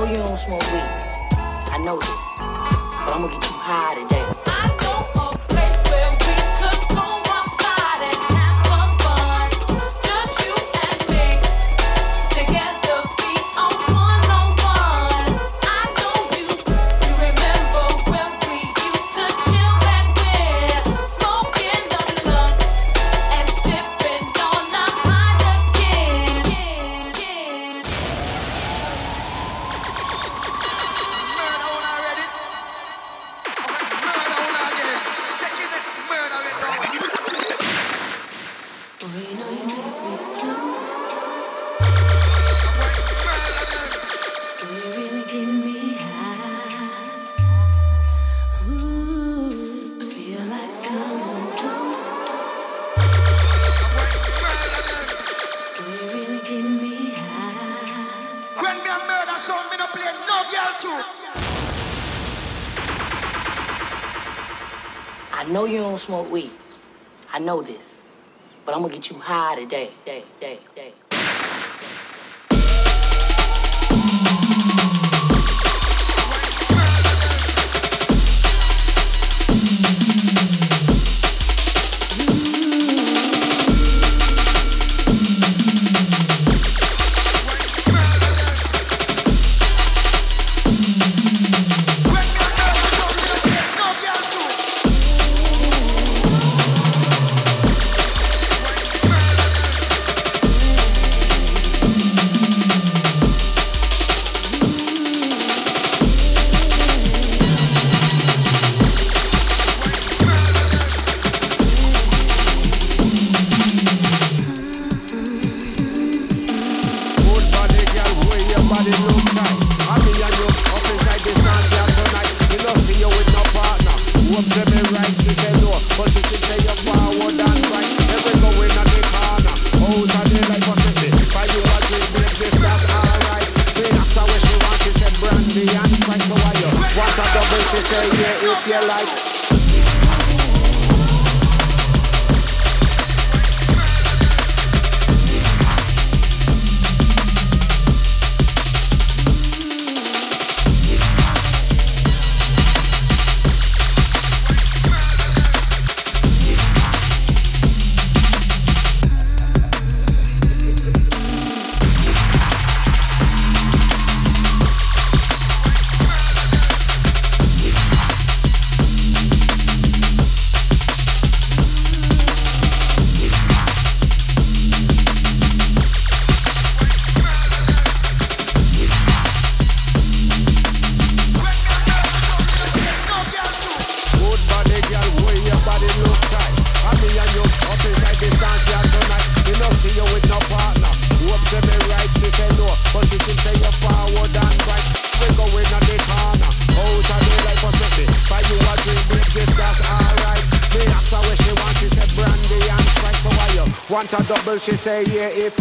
know you don't smoke weed. I know this. But I'm gonna get you high today. I know this, but I'm gonna get you high today. Day. like can say, yeah, if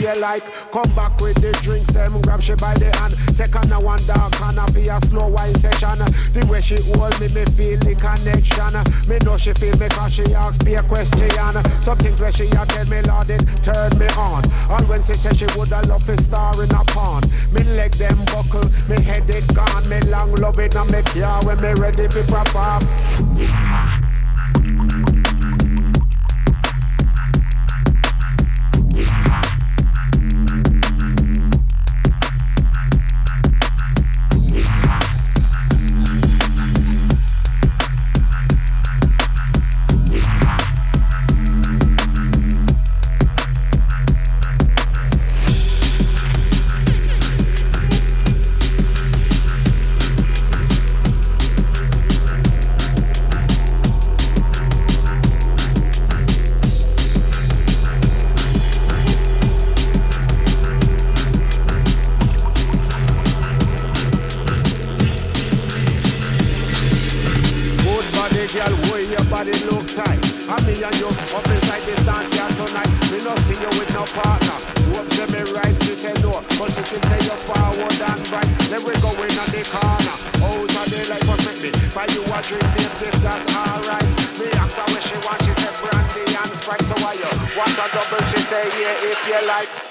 time. I me and you up inside this dance here tonight. We not see you with no partner. Whoops, let me right, she said no, but she still say you're forward and right. Then we go in on the corner. Out of the light was with me. Buy you a drink, babes, if that's alright. Me ask her where she want, she said brandy and sprite. So why you want a double? She say yeah, if you like.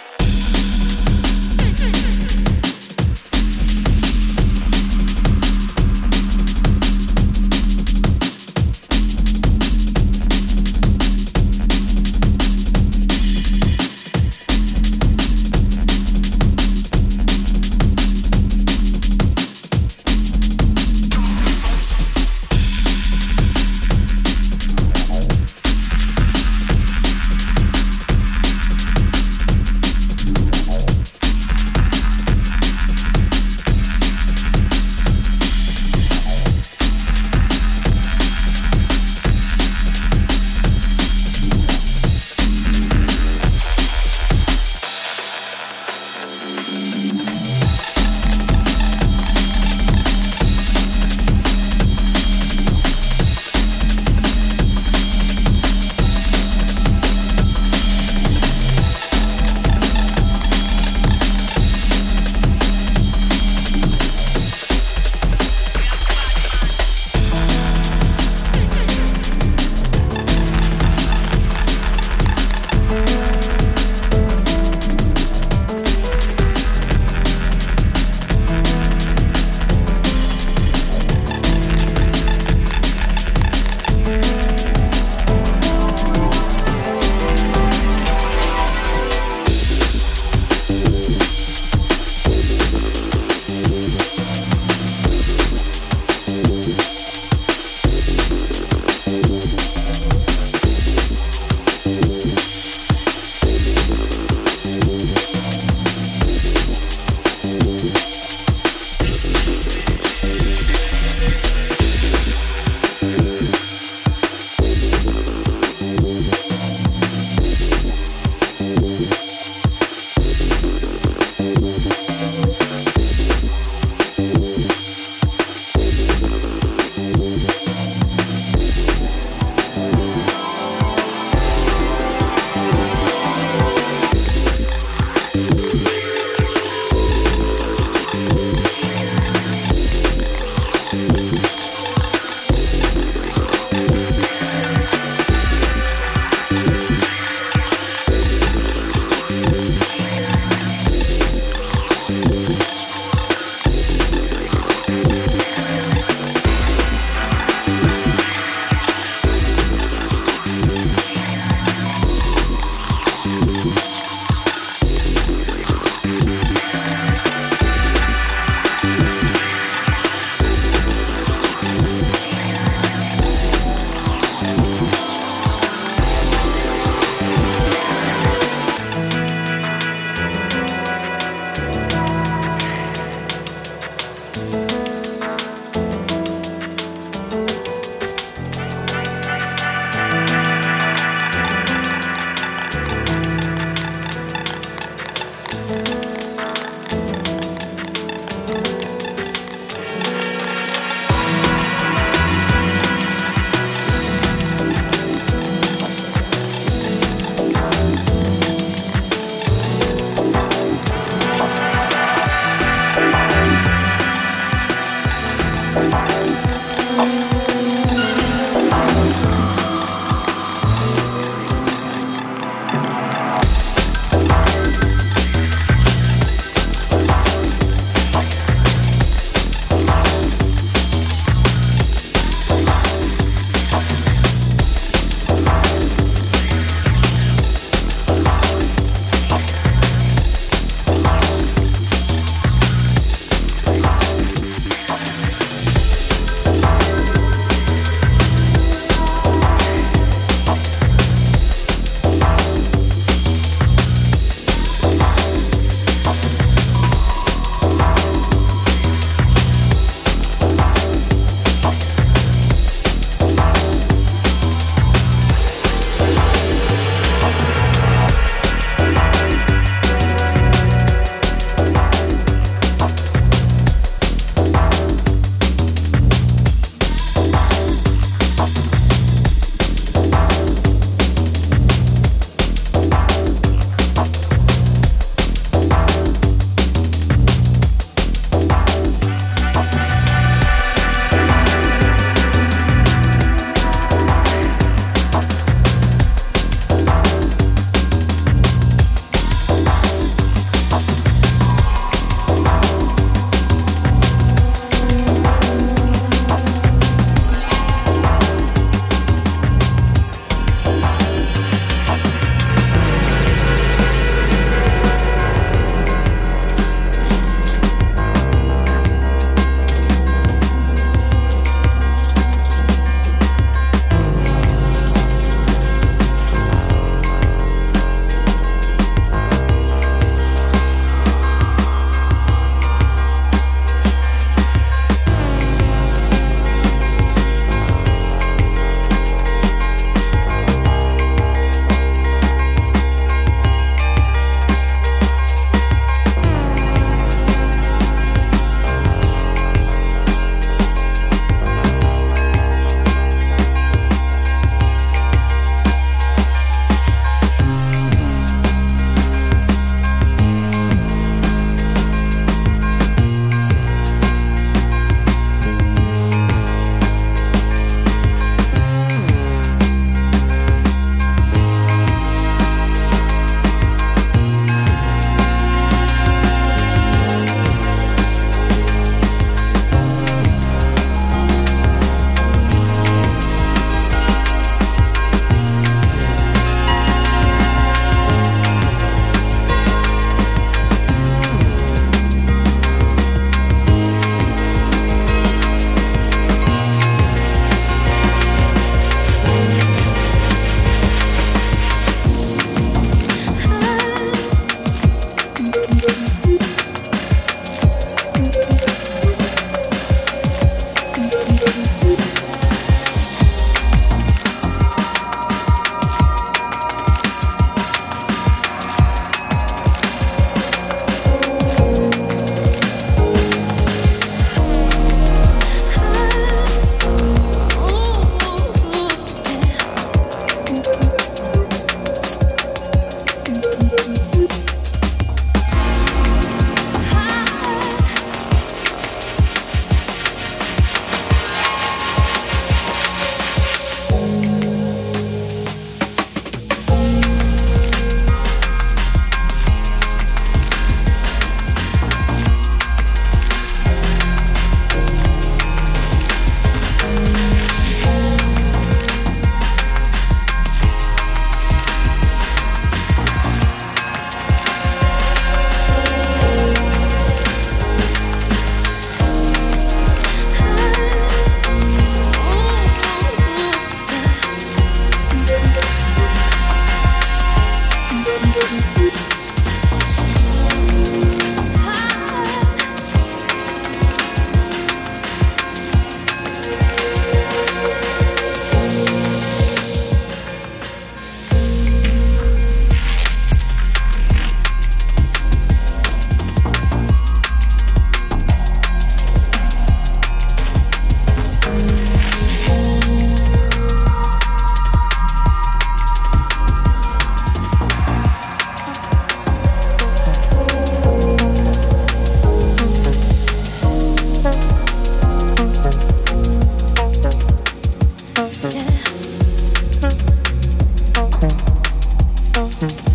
嗯。